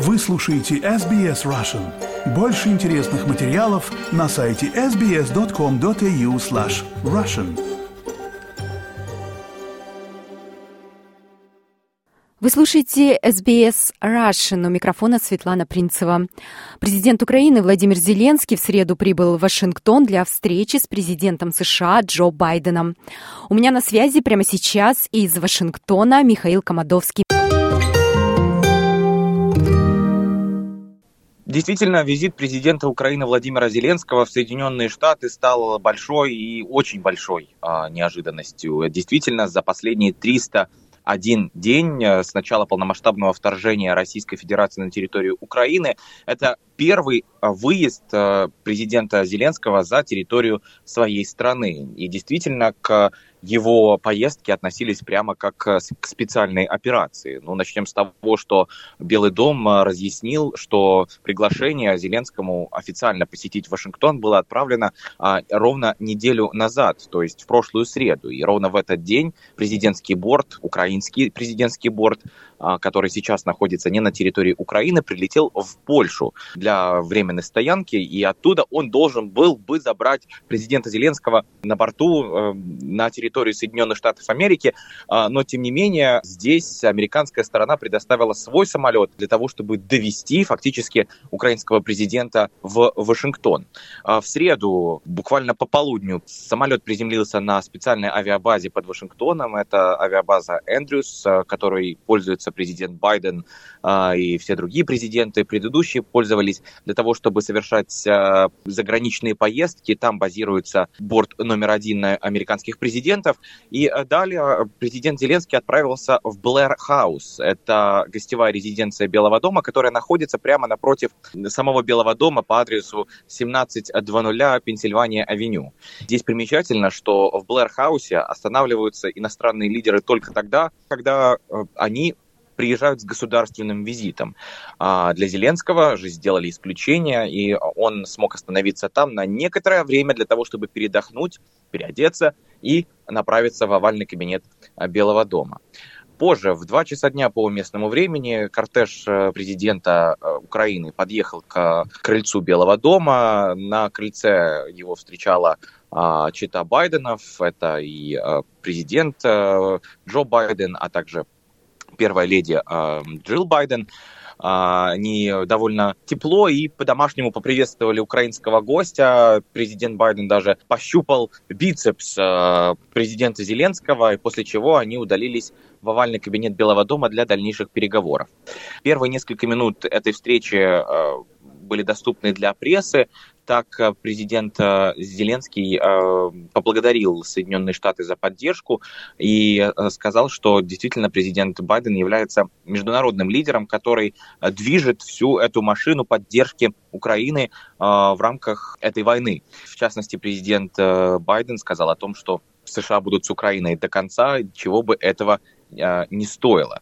Вы слушаете SBS Russian. Больше интересных материалов на сайте sbs.com.au slash russian. Вы слушаете SBS Russian. У микрофона Светлана Принцева. Президент Украины Владимир Зеленский в среду прибыл в Вашингтон для встречи с президентом США Джо Байденом. У меня на связи прямо сейчас из Вашингтона Михаил Комадовский. Действительно, визит президента Украины Владимира Зеленского в Соединенные Штаты стал большой и очень большой а, неожиданностью. Действительно, за последние 301 день э, с начала полномасштабного вторжения Российской Федерации на территорию Украины это первый а, выезд а, президента Зеленского за территорию своей страны. И действительно, к его поездки относились прямо как к специальной операции. Ну, начнем с того, что Белый дом а, разъяснил, что приглашение Зеленскому официально посетить Вашингтон было отправлено а, ровно неделю назад, то есть в прошлую среду. И ровно в этот день президентский борт, украинский президентский борт, который сейчас находится не на территории Украины, прилетел в Польшу для временной стоянки, и оттуда он должен был бы забрать президента Зеленского на борту э, на территории Соединенных Штатов Америки, а, но тем не менее здесь американская сторона предоставила свой самолет для того, чтобы довести фактически украинского президента в Вашингтон. А в среду, буквально по полудню, самолет приземлился на специальной авиабазе под Вашингтоном, это авиабаза Эндрюс, которой пользуется пользуется президент Байден а, и все другие президенты предыдущие пользовались для того, чтобы совершать а, заграничные поездки. Там базируется борт номер один американских президентов. И а, далее президент Зеленский отправился в Блэр Хаус. Это гостевая резиденция Белого дома, которая находится прямо напротив самого Белого дома по адресу 1700 Пенсильвания Авеню. Здесь примечательно, что в Блэр Хаусе останавливаются иностранные лидеры только тогда, когда они приезжают с государственным визитом. А для Зеленского же сделали исключение, и он смог остановиться там на некоторое время для того, чтобы передохнуть, переодеться и направиться в овальный кабинет а, Белого дома. Позже, в 2 часа дня по местному времени, кортеж э, президента э, Украины подъехал к крыльцу Белого дома. На крыльце его встречала а, чита Байденов. Это и президент Джо Байден, а также первая леди а, Джилл Байден, а, они довольно тепло и по-домашнему поприветствовали украинского гостя. Президент Байден даже пощупал бицепс а, президента Зеленского, и после чего они удалились в овальный кабинет Белого дома для дальнейших переговоров. Первые несколько минут этой встречи были доступны для прессы так э, президент э, Зеленский э, поблагодарил Соединенные Штаты за поддержку и сказал, что действительно президент Байден является международным лидером, который движет всю эту машину поддержки Украины в рамках этой войны. В частности, президент Байден сказал о том, что США будут с Украиной до конца, чего бы этого не стоило.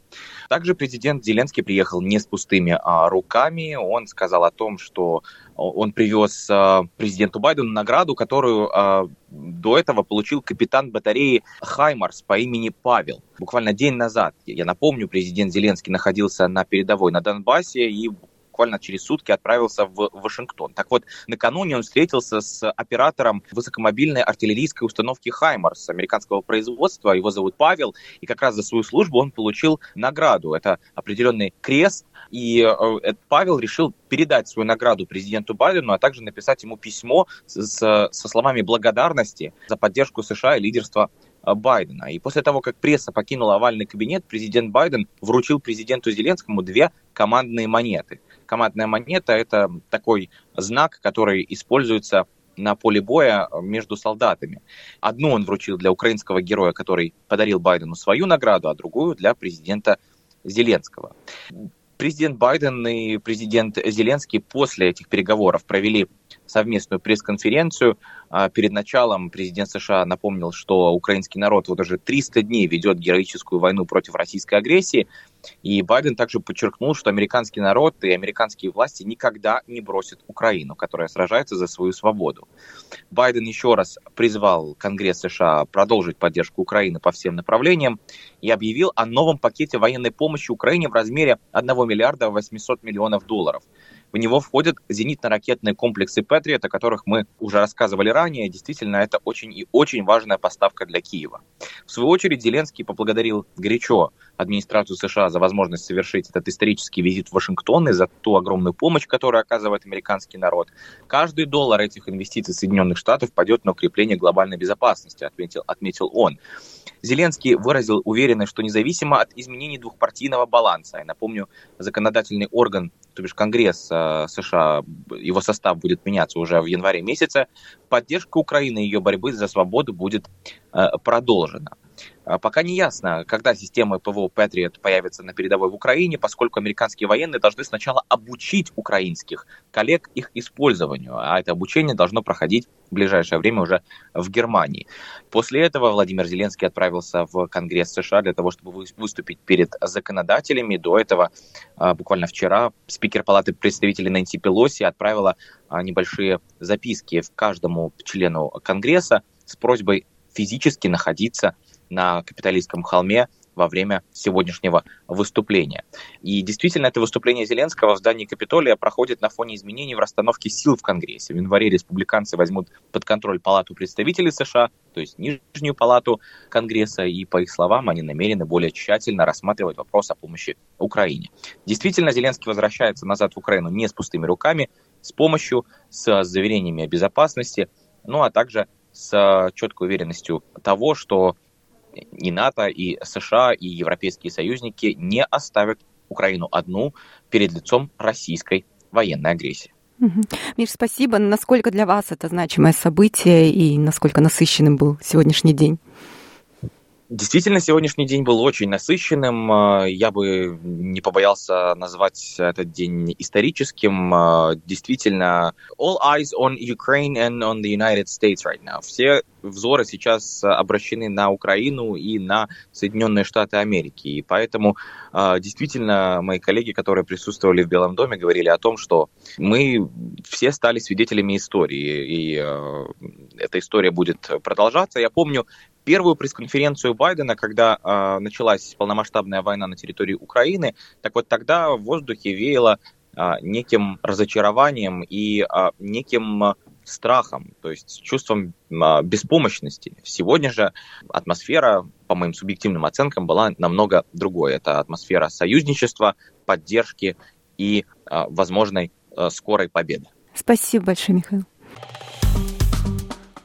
Также президент Зеленский приехал не с пустыми а, руками. Он сказал о том, что он привез а, президенту Байдену награду, которую а, до этого получил капитан батареи Хаймарс по имени Павел. Буквально день назад, я напомню, президент Зеленский находился на передовой на Донбассе и буквально через сутки отправился в Вашингтон. Так вот, накануне он встретился с оператором высокомобильной артиллерийской установки «Хаймарс» американского производства. Его зовут Павел, и как раз за свою службу он получил награду. Это определенный крест, и э, Павел решил передать свою награду президенту Байдену, а также написать ему письмо с, со словами благодарности за поддержку США и лидерство э, Байдена. И после того, как пресса покинула овальный кабинет, президент Байден вручил президенту Зеленскому две командные монеты. Командная монета – это такой знак, который используется на поле боя между солдатами. Одну он вручил для украинского героя, который подарил Байдену свою награду, а другую для президента Зеленского. Президент Байден и президент Зеленский после этих переговоров провели совместную пресс-конференцию. А перед началом президент США напомнил, что украинский народ вот уже 300 дней ведет героическую войну против российской агрессии. И Байден также подчеркнул, что американский народ и американские власти никогда не бросят Украину, которая сражается за свою свободу. Байден еще раз призвал Конгресс США продолжить поддержку Украины по всем направлениям и объявил о новом пакете военной помощи Украине в размере 1 миллиарда 800 миллионов долларов – в него входят зенитно-ракетные комплексы «Патриот», о которых мы уже рассказывали ранее. Действительно, это очень и очень важная поставка для Киева. В свою очередь, Зеленский поблагодарил горячо администрацию США за возможность совершить этот исторический визит в Вашингтон и за ту огромную помощь, которую оказывает американский народ. Каждый доллар этих инвестиций Соединенных Штатов пойдет на укрепление глобальной безопасности, отметил, отметил он. Зеленский выразил уверенность, что независимо от изменений двухпартийного баланса, я напомню, законодательный орган то бишь Конгресс э, США, его состав будет меняться уже в январе месяце, поддержка Украины и ее борьбы за свободу будет э, продолжена. А пока не ясно, когда система ПВО Patriot появится на передовой в Украине, поскольку американские военные должны сначала обучить украинских коллег их использованию, а это обучение должно проходить в ближайшее время уже в Германии. После этого Владимир Зеленский отправился в Конгресс США для того, чтобы выступить перед законодателями. До этого, а, буквально вчера, спикер Палаты представителей Нэнси Пелоси отправила а, небольшие записки в каждому члену Конгресса с просьбой физически находиться на капиталистском холме во время сегодняшнего выступления. И действительно, это выступление Зеленского в здании Капитолия проходит на фоне изменений в расстановке сил в Конгрессе. В январе республиканцы возьмут под контроль Палату представителей США, то есть нижнюю палату Конгресса, и, по их словам, они намерены более тщательно рассматривать вопрос о помощи Украине. Действительно, Зеленский возвращается назад в Украину не с пустыми руками, с помощью, с заверениями о безопасности, ну а также с четкой уверенностью того, что и НАТО, и США, и европейские союзники не оставят Украину одну перед лицом российской военной агрессии. Миш, спасибо. Насколько для вас это значимое событие и насколько насыщенным был сегодняшний день? Действительно, сегодняшний день был очень насыщенным. А, я бы не побоялся назвать этот день историческим. А, действительно, all eyes on Ukraine and on the United States right now. Все взоры сейчас обращены на Украину и на Соединенные Штаты Америки. И поэтому а, действительно мои коллеги, которые присутствовали в Белом доме, говорили о том, что мы все стали свидетелями истории, и эта история будет продолжаться. Я помню первую пресс-конференцию Байдена, когда э, началась полномасштабная война на территории Украины, так вот тогда в воздухе веяло э, неким разочарованием и э, неким страхом, то есть чувством э, беспомощности. Сегодня же атмосфера, по моим субъективным оценкам, была намного другой. Это атмосфера союзничества, поддержки и э, возможной э, скорой победы. Спасибо большое, Михаил.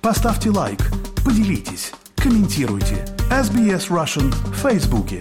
Поставьте лайк, поделитесь комментируйте. SBS Russian в Фейсбуке.